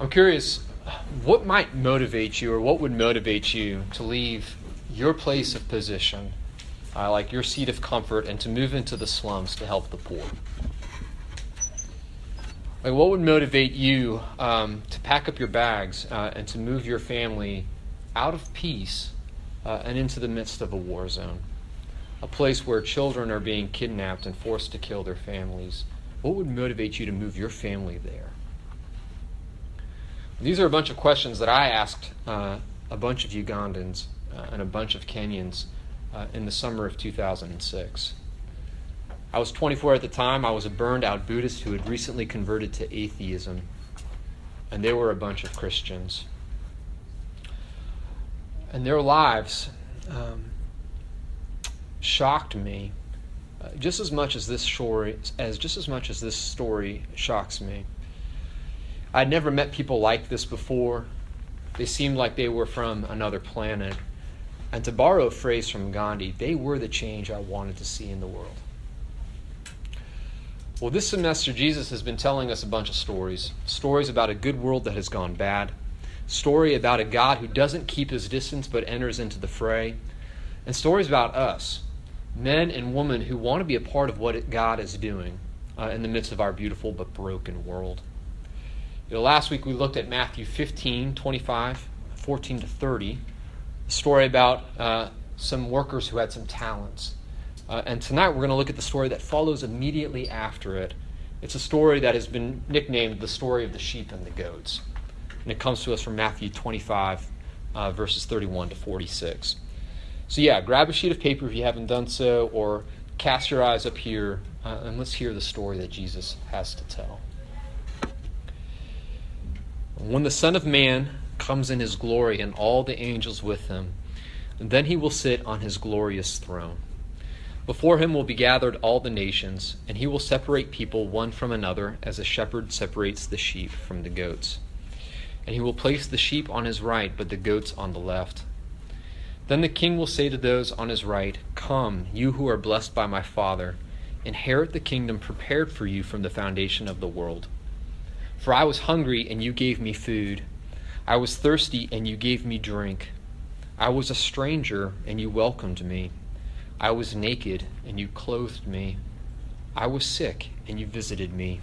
I'm curious, what might motivate you, or what would motivate you to leave your place of position, uh, like your seat of comfort, and to move into the slums to help the poor? Like, what would motivate you um, to pack up your bags uh, and to move your family out of peace uh, and into the midst of a war zone? A place where children are being kidnapped and forced to kill their families. What would motivate you to move your family there? These are a bunch of questions that I asked uh, a bunch of Ugandans uh, and a bunch of Kenyans uh, in the summer of 2006. I was 24 at the time. I was a burned out Buddhist who had recently converted to atheism, and they were a bunch of Christians. And their lives um, shocked me uh, just as much as this story as just as much as this story shocks me. I'd never met people like this before. They seemed like they were from another planet. And to borrow a phrase from Gandhi, they were the change I wanted to see in the world. Well, this semester, Jesus has been telling us a bunch of stories stories about a good world that has gone bad, story about a God who doesn't keep his distance but enters into the fray, and stories about us, men and women who want to be a part of what God is doing uh, in the midst of our beautiful but broken world. You know, last week we looked at Matthew 15, 25, 14 to 30, a story about uh, some workers who had some talents. Uh, and tonight we're going to look at the story that follows immediately after it. It's a story that has been nicknamed the story of the sheep and the goats. And it comes to us from Matthew 25, uh, verses 31 to 46. So, yeah, grab a sheet of paper if you haven't done so, or cast your eyes up here, uh, and let's hear the story that Jesus has to tell. When the Son of Man comes in his glory and all the angels with him, then he will sit on his glorious throne. Before him will be gathered all the nations, and he will separate people one from another as a shepherd separates the sheep from the goats. And he will place the sheep on his right, but the goats on the left. Then the king will say to those on his right, Come, you who are blessed by my Father, inherit the kingdom prepared for you from the foundation of the world. For I was hungry, and you gave me food. I was thirsty, and you gave me drink. I was a stranger, and you welcomed me. I was naked, and you clothed me. I was sick, and you visited me.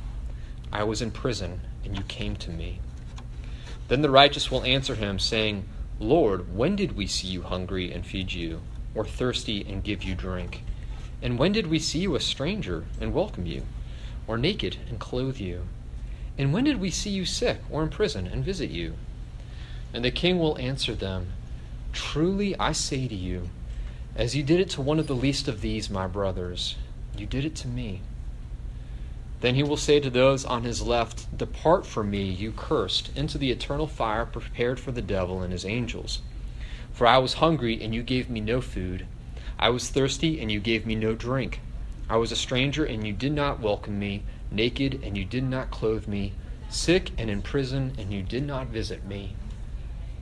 I was in prison, and you came to me. Then the righteous will answer him, saying, Lord, when did we see you hungry and feed you, or thirsty and give you drink? And when did we see you a stranger and welcome you, or naked and clothe you? And when did we see you sick or in prison and visit you? And the king will answer them Truly I say to you, as you did it to one of the least of these, my brothers, you did it to me. Then he will say to those on his left, Depart from me, you cursed, into the eternal fire prepared for the devil and his angels. For I was hungry, and you gave me no food. I was thirsty, and you gave me no drink. I was a stranger, and you did not welcome me naked, and you did not clothe me, sick and in prison, and you did not visit me.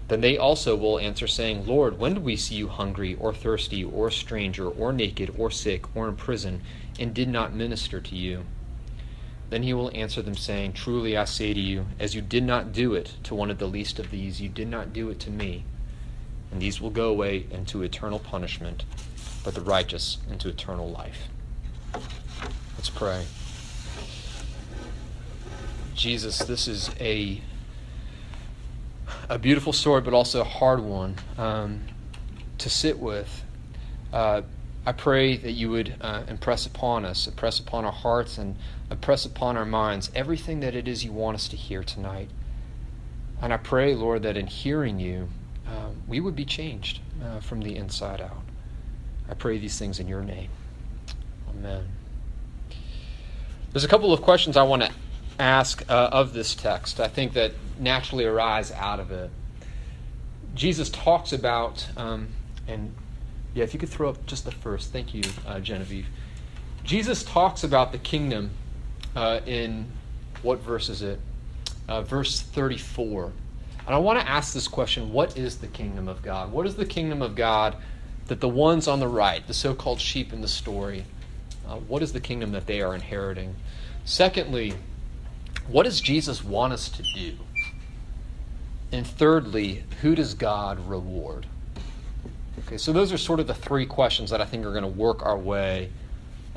Then they also will answer, saying, Lord, when did we see you hungry, or thirsty, or a stranger, or naked, or sick, or in prison, and did not minister to you? Then he will answer them, saying, Truly I say to you, as you did not do it to one of the least of these, you did not do it to me. And these will go away into eternal punishment, but the righteous into eternal life. Let's pray. Jesus, this is a a beautiful story, but also a hard one um, to sit with. Uh, I pray that you would uh, impress upon us, impress upon our hearts, and impress upon our minds everything that it is you want us to hear tonight. And I pray, Lord, that in hearing you, uh, we would be changed uh, from the inside out. I pray these things in your name. Amen. There's a couple of questions I want to ask uh, of this text, I think that naturally arise out of it. Jesus talks about, um, and yeah, if you could throw up just the first, thank you, uh, Genevieve. Jesus talks about the kingdom uh, in what verse is it? Uh, verse 34. And I want to ask this question what is the kingdom of God? What is the kingdom of God that the ones on the right, the so called sheep in the story, uh, what is the kingdom that they are inheriting? Secondly, what does Jesus want us to do? And thirdly, who does God reward? Okay, so those are sort of the three questions that I think are going to work our way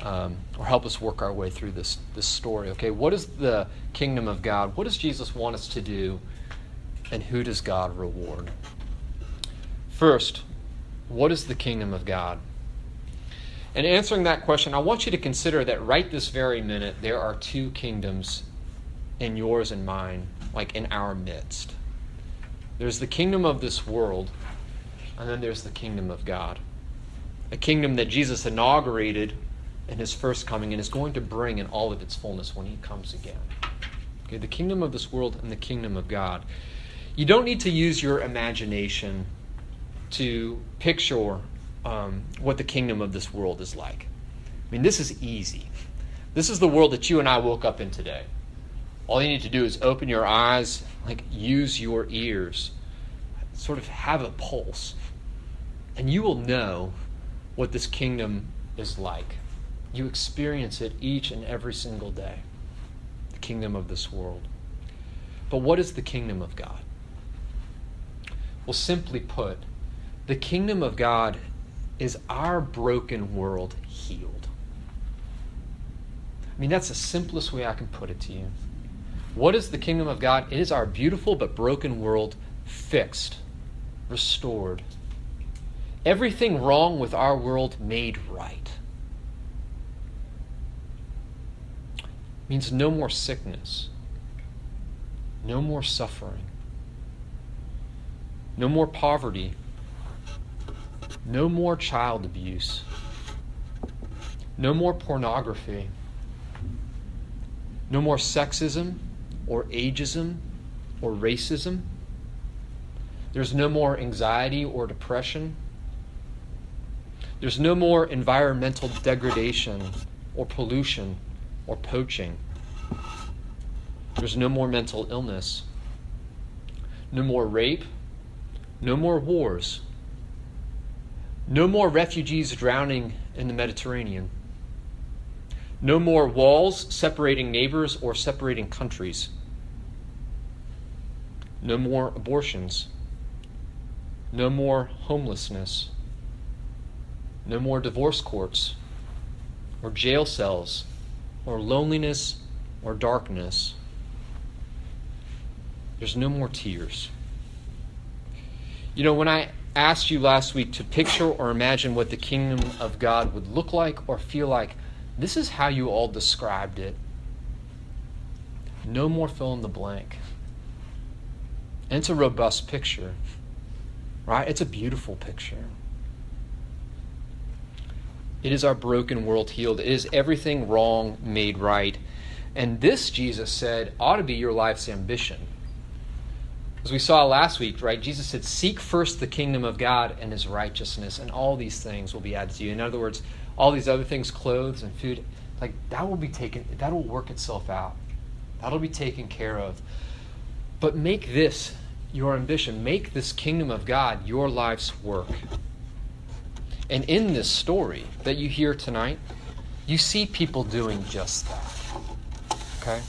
um, or help us work our way through this, this story. Okay, what is the kingdom of God? What does Jesus want us to do? And who does God reward? First, what is the kingdom of God? And answering that question, I want you to consider that right this very minute, there are two kingdoms in yours and mine, like in our midst. There's the kingdom of this world, and then there's the kingdom of God. A kingdom that Jesus inaugurated in his first coming and is going to bring in all of its fullness when he comes again. Okay, the kingdom of this world and the kingdom of God. You don't need to use your imagination to picture um, what the kingdom of this world is like. I mean, this is easy. This is the world that you and I woke up in today. All you need to do is open your eyes, like use your ears, sort of have a pulse, and you will know what this kingdom is like. You experience it each and every single day. The kingdom of this world. But what is the kingdom of God? Well, simply put, the kingdom of God is our broken world healed. I mean, that's the simplest way I can put it to you. What is the kingdom of God? It is our beautiful but broken world fixed, restored. Everything wrong with our world made right. Means no more sickness, no more suffering, no more poverty, no more child abuse, no more pornography, no more sexism or ageism or racism. There's no more anxiety or depression. There's no more environmental degradation or pollution or poaching. There's no more mental illness. No more rape. No more wars. No more refugees drowning in the Mediterranean. No more walls separating neighbors or separating countries. No more abortions. No more homelessness. No more divorce courts or jail cells or loneliness or darkness. There's no more tears. You know, when I asked you last week to picture or imagine what the kingdom of God would look like or feel like, this is how you all described it. No more fill in the blank. And it's a robust picture, right? It's a beautiful picture. It is our broken world healed. It is everything wrong made right. And this, Jesus said, ought to be your life's ambition. As we saw last week, right, Jesus said, Seek first the kingdom of God and his righteousness, and all these things will be added to you. In other words, all these other things, clothes and food, like that will be taken, that will work itself out. That'll be taken care of. But make this your ambition. Make this kingdom of God your life's work. And in this story that you hear tonight, you see people doing just that. Okay?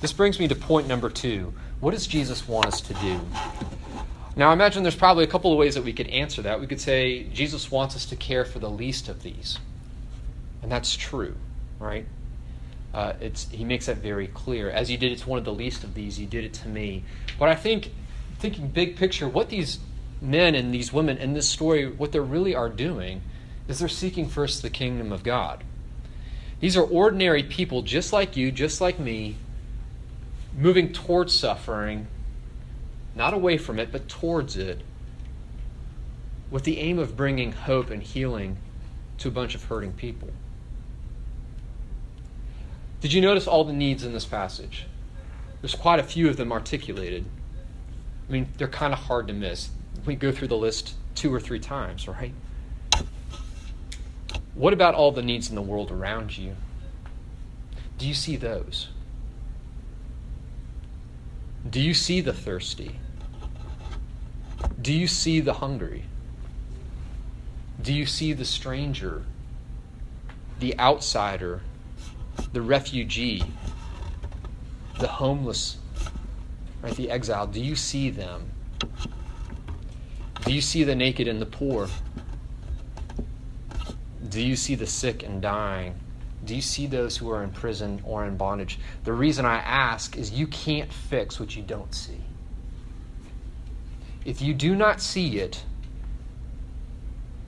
This brings me to point number two. What does Jesus want us to do? Now, I imagine there's probably a couple of ways that we could answer that. We could say Jesus wants us to care for the least of these. And that's true, right? Uh, it's, he makes that very clear. As you did it to one of the least of these, you did it to me. But I think, thinking big picture, what these men and these women in this story, what they really are doing is they're seeking first the kingdom of God. These are ordinary people, just like you, just like me, moving towards suffering, not away from it, but towards it, with the aim of bringing hope and healing to a bunch of hurting people. Did you notice all the needs in this passage? There's quite a few of them articulated. I mean, they're kind of hard to miss we go through the list two or three times, right? What about all the needs in the world around you? Do you see those? Do you see the thirsty? Do you see the hungry? Do you see the stranger, the outsider, the refugee, the homeless, right? The exile. Do you see them? Do you see the naked and the poor? Do you see the sick and dying? Do you see those who are in prison or in bondage? The reason I ask is you can't fix what you don't see. If you do not see it,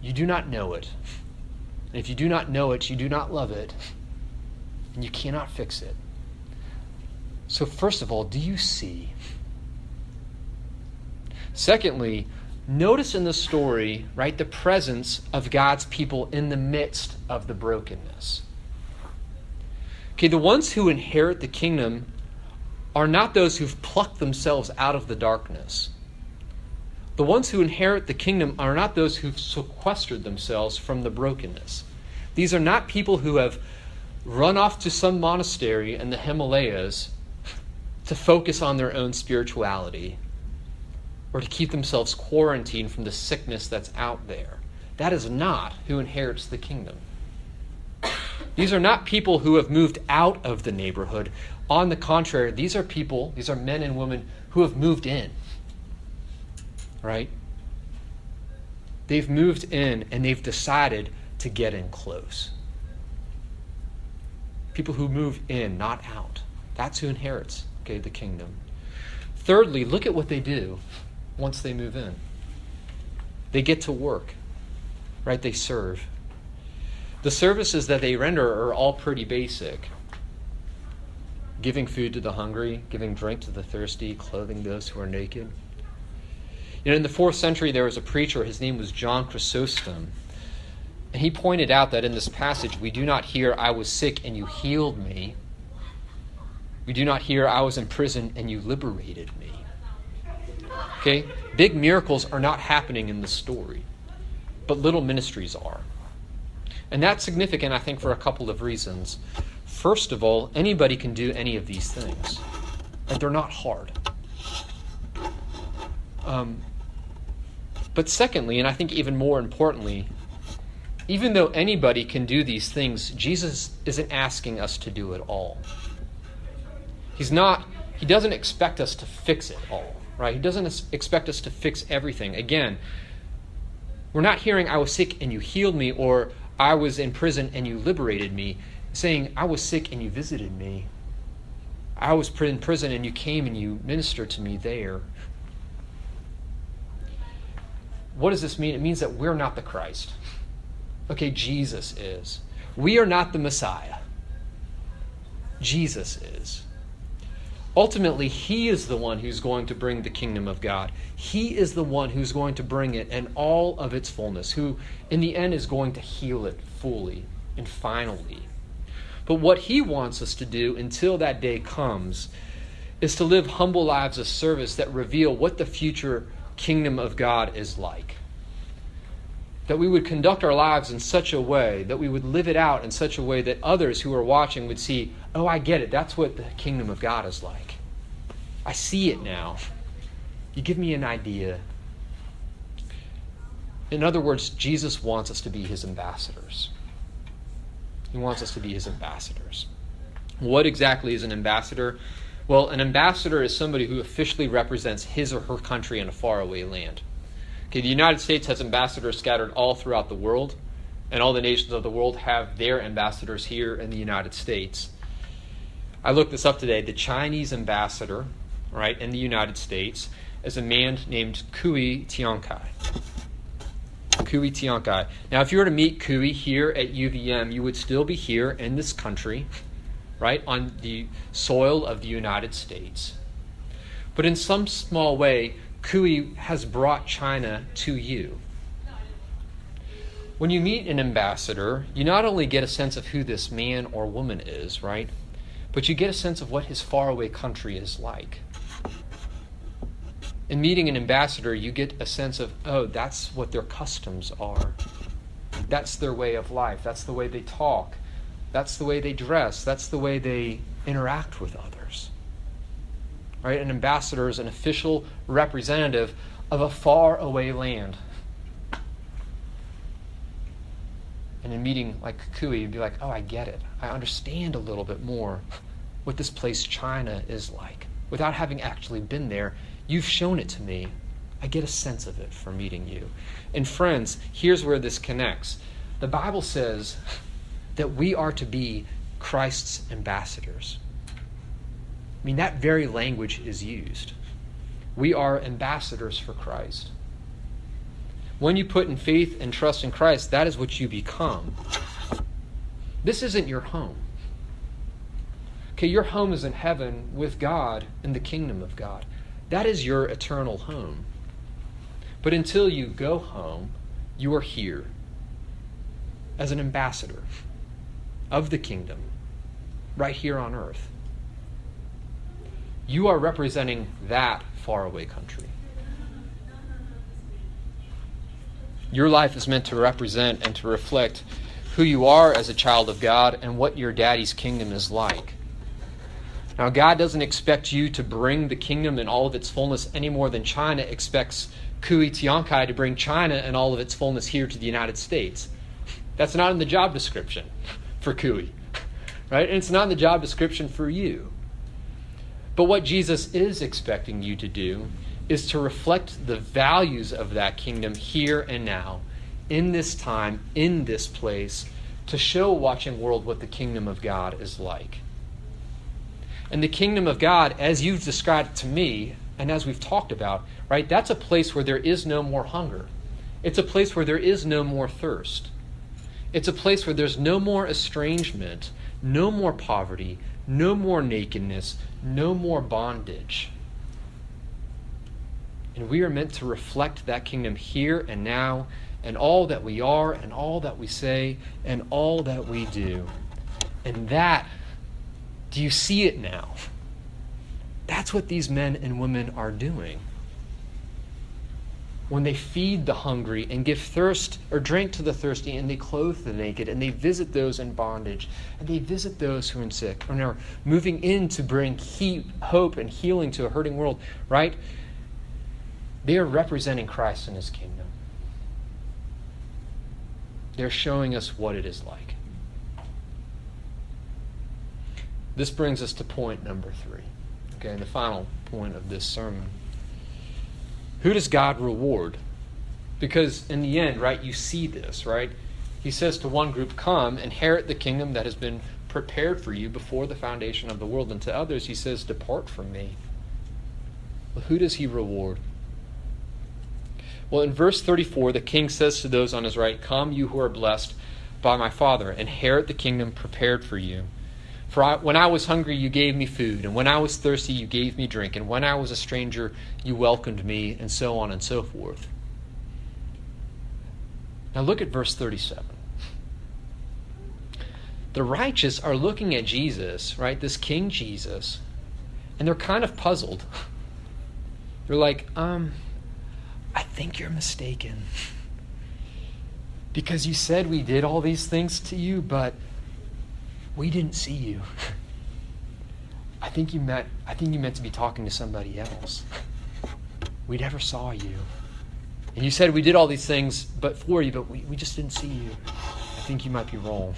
you do not know it. And if you do not know it, you do not love it, and you cannot fix it. So, first of all, do you see? Secondly, notice in the story, right, the presence of God's people in the midst of the brokenness. Okay, the ones who inherit the kingdom are not those who've plucked themselves out of the darkness. The ones who inherit the kingdom are not those who've sequestered themselves from the brokenness. These are not people who have run off to some monastery in the Himalayas to focus on their own spirituality or to keep themselves quarantined from the sickness that's out there. That is not who inherits the kingdom. These are not people who have moved out of the neighborhood. On the contrary, these are people, these are men and women who have moved in. Right? They've moved in and they've decided to get in close. People who move in, not out. That's who inherits, okay, the kingdom. Thirdly, look at what they do once they move in. They get to work, right? They serve. The services that they render are all pretty basic giving food to the hungry, giving drink to the thirsty, clothing those who are naked. You know, in the fourth century, there was a preacher, his name was John Chrysostom. And he pointed out that in this passage, we do not hear, I was sick and you healed me. We do not hear, I was in prison and you liberated me. Okay? Big miracles are not happening in the story, but little ministries are. And that's significant, I think, for a couple of reasons. First of all, anybody can do any of these things, and they're not hard. Um, but secondly, and I think even more importantly, even though anybody can do these things, Jesus isn't asking us to do it all. He's not, he doesn't expect us to fix it all, right? He doesn't expect us to fix everything. Again, we're not hearing, I was sick and you healed me, or I was in prison and you liberated me, saying, I was sick and you visited me. I was in prison and you came and you ministered to me there. What does this mean? It means that we're not the Christ. Okay, Jesus is. We are not the Messiah. Jesus is. Ultimately, He is the one who's going to bring the kingdom of God. He is the one who's going to bring it and all of its fullness, who in the end is going to heal it fully and finally. But what He wants us to do until that day comes is to live humble lives of service that reveal what the future kingdom of God is like. That we would conduct our lives in such a way, that we would live it out in such a way that others who are watching would see, oh, I get it. That's what the kingdom of God is like. I see it now. You give me an idea. In other words, Jesus wants us to be his ambassadors. He wants us to be his ambassadors. What exactly is an ambassador? Well, an ambassador is somebody who officially represents his or her country in a faraway land. Okay, the United States has ambassadors scattered all throughout the world, and all the nations of the world have their ambassadors here in the United States. I looked this up today. The Chinese ambassador, right, in the United States is a man named Cui Tiankai. Cui Tiankai. Now, if you were to meet Cui here at UVM, you would still be here in this country, right, on the soil of the United States. But in some small way, Cui has brought China to you. When you meet an ambassador, you not only get a sense of who this man or woman is, right? But you get a sense of what his faraway country is like. In meeting an ambassador, you get a sense of, oh, that's what their customs are. That's their way of life. That's the way they talk. That's the way they dress. That's the way they interact with others. Right? An ambassador is an official representative of a far away land. And in meeting like Kukui, you'd be like, oh, I get it. I understand a little bit more what this place China is like, without having actually been there. You've shown it to me. I get a sense of it from meeting you. And friends, here's where this connects. The Bible says that we are to be Christ's ambassadors. I mean, that very language is used. We are ambassadors for Christ. When you put in faith and trust in Christ, that is what you become. This isn't your home. Okay, your home is in heaven with God in the kingdom of God. That is your eternal home. But until you go home, you are here as an ambassador of the kingdom right here on earth. You are representing that faraway country. Your life is meant to represent and to reflect who you are as a child of God and what your daddy's kingdom is like. Now, God doesn't expect you to bring the kingdom in all of its fullness any more than China expects Cui Tiankai to bring China in all of its fullness here to the United States. That's not in the job description for Cui, right? And it's not in the job description for you. But what Jesus is expecting you to do is to reflect the values of that kingdom here and now, in this time, in this place, to show a watching world what the kingdom of God is like. And the kingdom of God, as you've described to me, and as we've talked about, right, that's a place where there is no more hunger. It's a place where there is no more thirst. It's a place where there's no more estrangement, no more poverty, no more nakedness, no more bondage. And we are meant to reflect that kingdom here and now, and all that we are, and all that we say, and all that we do. And that, do you see it now? That's what these men and women are doing. When they feed the hungry and give thirst or drink to the thirsty, and they clothe the naked, and they visit those in bondage, and they visit those who are sick, and are moving in to bring hope and healing to a hurting world, right? They are representing Christ and his kingdom. They're showing us what it is like. This brings us to point number three. Okay, and the final point of this sermon. Who does God reward? Because in the end, right, you see this, right? He says to one group, Come, inherit the kingdom that has been prepared for you before the foundation of the world. And to others, he says, Depart from me. Well, who does he reward? Well, in verse 34, the king says to those on his right, Come, you who are blessed by my Father, inherit the kingdom prepared for you. For I, when I was hungry, you gave me food, and when I was thirsty, you gave me drink, and when I was a stranger, you welcomed me, and so on and so forth. Now look at verse 37. The righteous are looking at Jesus, right? This King Jesus, and they're kind of puzzled. They're like, um, I think you're mistaken. Because you said we did all these things to you, but we didn't see you. I think you meant I think you meant to be talking to somebody else. We never saw you. And you said we did all these things but for you, but we, we just didn't see you. I think you might be wrong.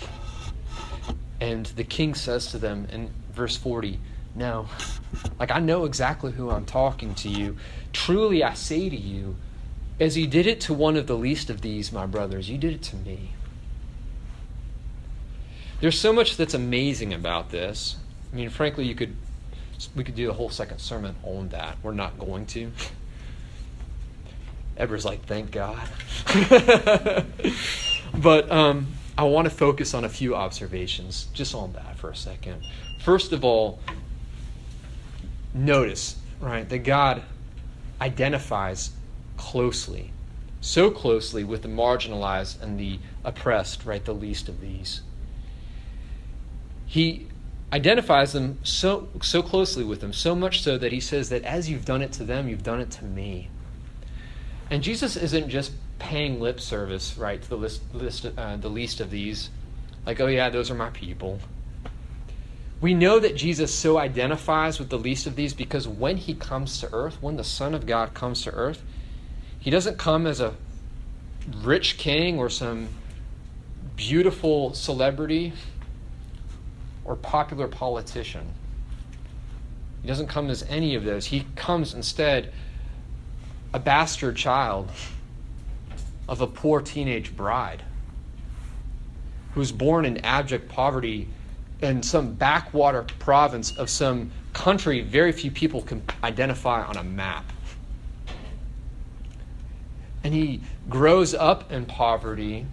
And the king says to them in verse 40, No. Like I know exactly who I'm talking to you. Truly I say to you, as you did it to one of the least of these, my brothers, you did it to me. There's so much that's amazing about this. I mean, frankly, you could we could do a whole second sermon on that. We're not going to. Edward's like, thank God. but um, I want to focus on a few observations just on that for a second. First of all, notice, right, that God identifies closely, so closely with the marginalized and the oppressed, right, the least of these. He identifies them so so closely with them, so much so that he says that as you've done it to them, you've done it to me. And Jesus isn't just paying lip service, right, to the list, list uh, the least of these, like, oh yeah, those are my people. We know that Jesus so identifies with the least of these because when he comes to earth, when the Son of God comes to earth, he doesn't come as a rich king or some beautiful celebrity or popular politician. He doesn't come as any of those. He comes instead a bastard child of a poor teenage bride who's born in abject poverty in some backwater province of some country very few people can identify on a map. And he grows up in poverty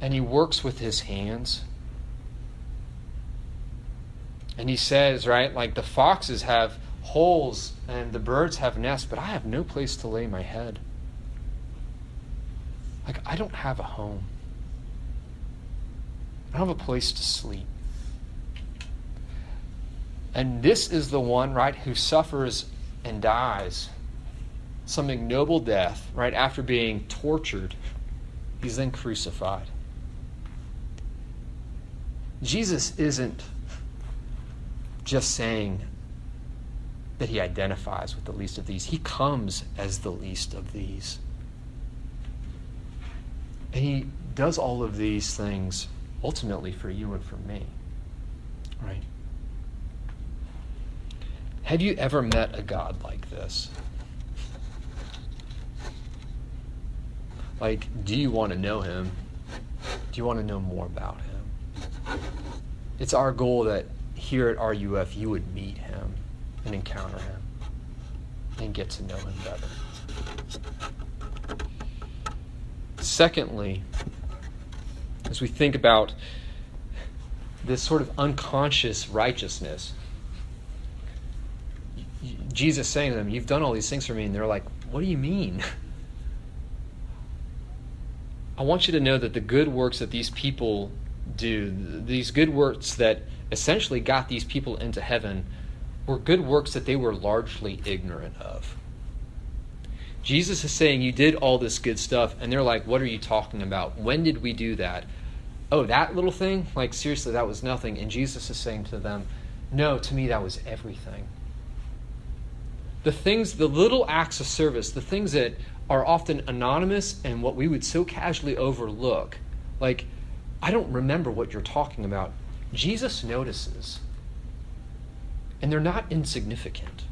and he works with his hands. And he says, right, like the foxes have holes and the birds have nests, but I have no place to lay my head. Like, I don't have a home, I don't have a place to sleep. And this is the one, right, who suffers and dies some ignoble death, right, after being tortured. He's then crucified. Jesus isn't just saying that he identifies with the least of these, he comes as the least of these. And he does all of these things ultimately for you and for me. Right? Have you ever met a God like this? Like, do you want to know him? Do you want to know more about him? It's our goal that here at RUF you would meet him and encounter him and get to know him better. Secondly, as we think about this sort of unconscious righteousness, Jesus saying to them, You've done all these things for me. And they're like, What do you mean? I want you to know that the good works that these people do, these good works that essentially got these people into heaven, were good works that they were largely ignorant of. Jesus is saying, You did all this good stuff, and they're like, What are you talking about? When did we do that? Oh, that little thing? Like, seriously, that was nothing. And Jesus is saying to them, No, to me, that was everything the things, the little acts of service, the things that are often anonymous and what we would so casually overlook, like, I don't remember what you're talking about. Jesus notices. And they're not insignificant.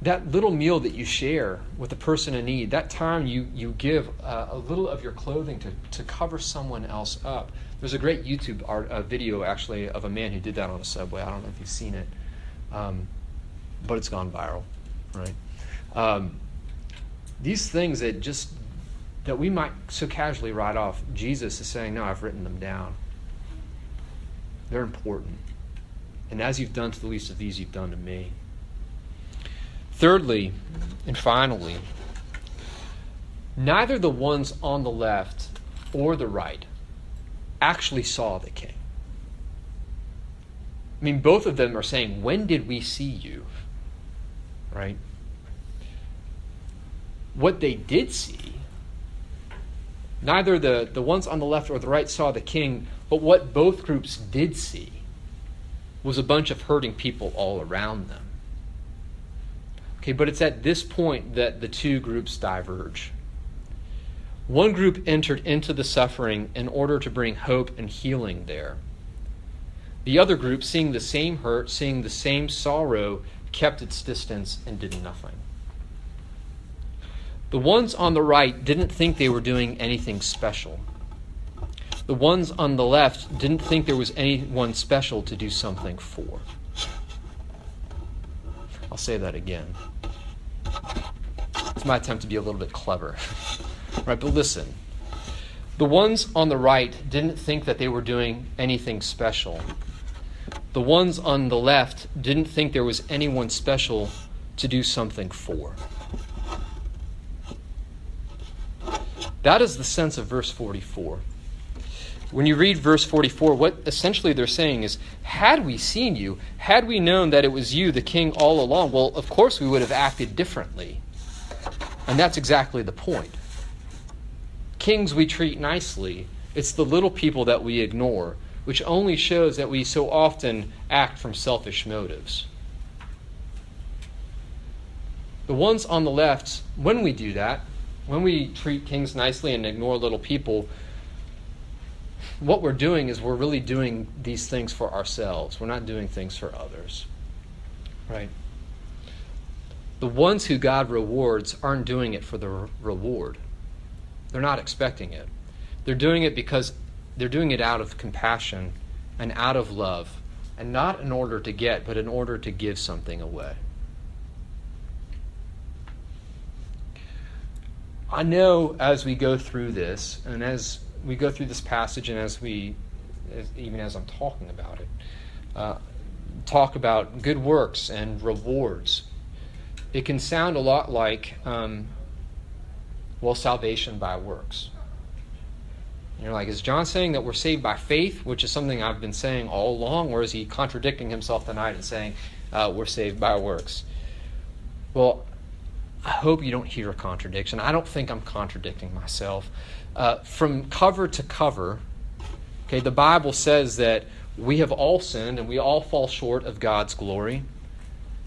That little meal that you share with a person in need, that time you, you give uh, a little of your clothing to, to cover someone else up. There's a great YouTube art, uh, video, actually, of a man who did that on a subway. I don't know if you've seen it um, but it's gone viral, right? Um, these things that just that we might so casually write off, Jesus is saying, "No, I've written them down. They're important, and as you've done to the least of these, you've done to me." Thirdly, and finally, neither the ones on the left or the right actually saw the king. I mean, both of them are saying, When did we see you? Right? What they did see, neither the, the ones on the left or the right saw the king, but what both groups did see was a bunch of hurting people all around them. Okay, but it's at this point that the two groups diverge. One group entered into the suffering in order to bring hope and healing there. The other group, seeing the same hurt, seeing the same sorrow, kept its distance and did nothing. The ones on the right didn't think they were doing anything special. The ones on the left didn't think there was anyone special to do something for. I'll say that again. It's my attempt to be a little bit clever. right, but listen. The ones on the right didn't think that they were doing anything special. The ones on the left didn't think there was anyone special to do something for. That is the sense of verse 44. When you read verse 44, what essentially they're saying is had we seen you, had we known that it was you, the king, all along, well, of course we would have acted differently. And that's exactly the point. Kings we treat nicely, it's the little people that we ignore which only shows that we so often act from selfish motives. The ones on the left, when we do that, when we treat kings nicely and ignore little people, what we're doing is we're really doing these things for ourselves. We're not doing things for others. Right? The ones who God rewards aren't doing it for the re- reward. They're not expecting it. They're doing it because they're doing it out of compassion and out of love, and not in order to get, but in order to give something away. I know as we go through this, and as we go through this passage, and as we, as, even as I'm talking about it, uh, talk about good works and rewards, it can sound a lot like, um, well, salvation by works. You're like, is John saying that we're saved by faith, which is something I've been saying all along, or is he contradicting himself tonight and saying uh, we're saved by works? Well, I hope you don't hear a contradiction. I don't think I'm contradicting myself. Uh, from cover to cover, okay, the Bible says that we have all sinned and we all fall short of God's glory.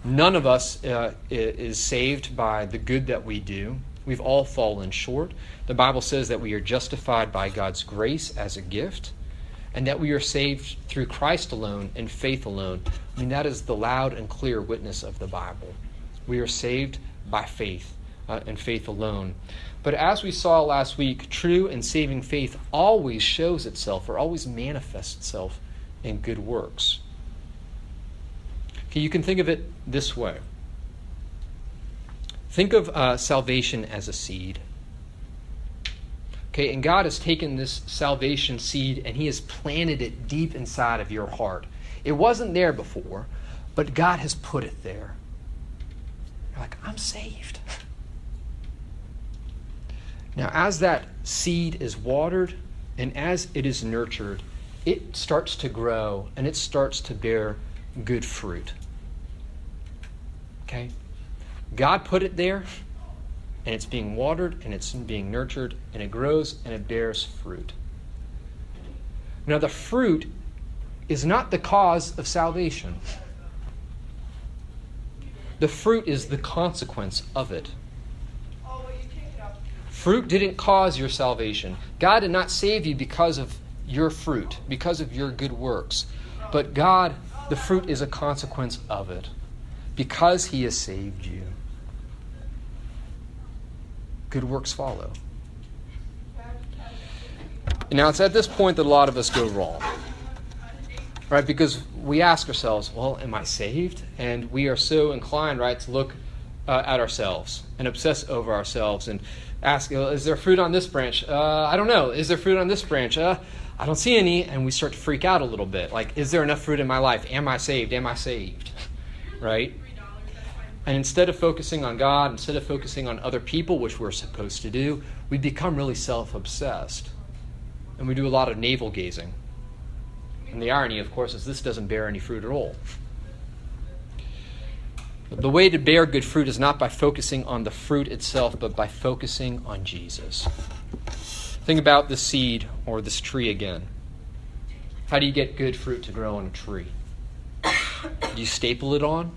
None of us uh, is saved by the good that we do. We've all fallen short. The Bible says that we are justified by God's grace as a gift, and that we are saved through Christ alone and faith alone. I mean, that is the loud and clear witness of the Bible. We are saved by faith uh, and faith alone. But as we saw last week, true and saving faith always shows itself or always manifests itself in good works. Okay, you can think of it this way Think of uh, salvation as a seed. Okay, and God has taken this salvation seed and He has planted it deep inside of your heart. It wasn't there before, but God has put it there. Like, I'm saved. Now, as that seed is watered and as it is nurtured, it starts to grow and it starts to bear good fruit. Okay? God put it there, and it's being watered, and it's being nurtured, and it grows, and it bears fruit. Now, the fruit is not the cause of salvation, the fruit is the consequence of it. Fruit didn't cause your salvation. God did not save you because of your fruit, because of your good works. But God, the fruit is a consequence of it, because He has saved you good works follow. Now, it's at this point that a lot of us go wrong. Right? Because we ask ourselves, well, am I saved? And we are so inclined, right, to look uh, at ourselves and obsess over ourselves and ask, is there fruit on this branch? Uh, I don't know. Is there fruit on this branch? Uh, I don't see any. And we start to freak out a little bit. Like, is there enough fruit in my life? Am I saved? Am I saved? right? And instead of focusing on God, instead of focusing on other people, which we're supposed to do, we become really self obsessed. And we do a lot of navel gazing. And the irony, of course, is this doesn't bear any fruit at all. The way to bear good fruit is not by focusing on the fruit itself, but by focusing on Jesus. Think about the seed or this tree again. How do you get good fruit to grow on a tree? Do you staple it on?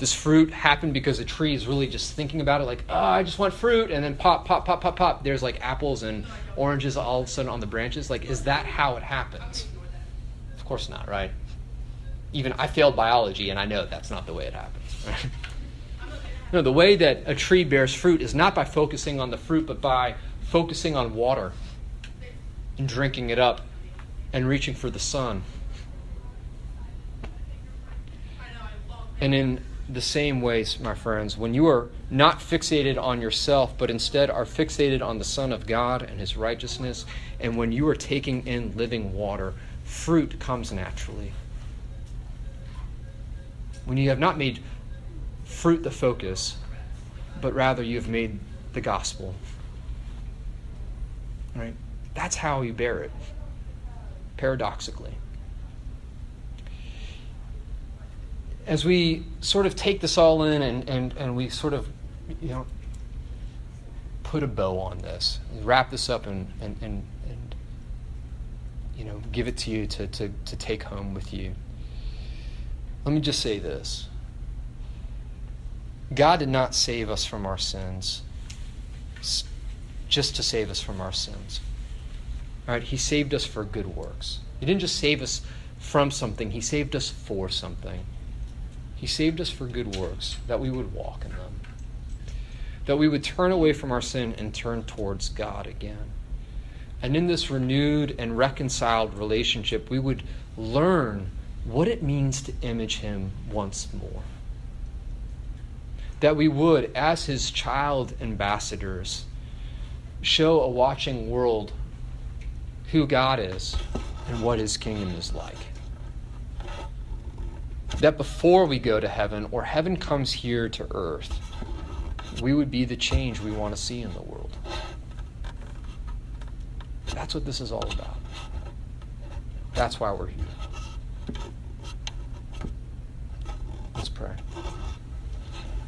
This fruit happen because a tree is really just thinking about it like, oh, I just want fruit, and then pop, pop, pop, pop, pop. There's like apples and oranges all of a sudden on the branches. Like, is that how it happens? Of course not, right? Even I failed biology, and I know that's not the way it happens. Right? No, the way that a tree bears fruit is not by focusing on the fruit, but by focusing on water and drinking it up and reaching for the sun. And in the same ways, my friends, when you are not fixated on yourself, but instead are fixated on the Son of God and His righteousness, and when you are taking in living water, fruit comes naturally. When you have not made fruit the focus, but rather you have made the gospel. Right? That's how you bear it, paradoxically. As we sort of take this all in and, and, and we sort of, you know, put a bow on this, wrap this up and, and, and, and you know, give it to you to, to, to take home with you. Let me just say this God did not save us from our sins just to save us from our sins. All right, he saved us for good works. He didn't just save us from something, he saved us for something. He saved us for good works, that we would walk in them. That we would turn away from our sin and turn towards God again. And in this renewed and reconciled relationship, we would learn what it means to image Him once more. That we would, as His child ambassadors, show a watching world who God is and what His kingdom is like. That before we go to heaven or heaven comes here to earth, we would be the change we want to see in the world. That's what this is all about. That's why we're here. Let's pray.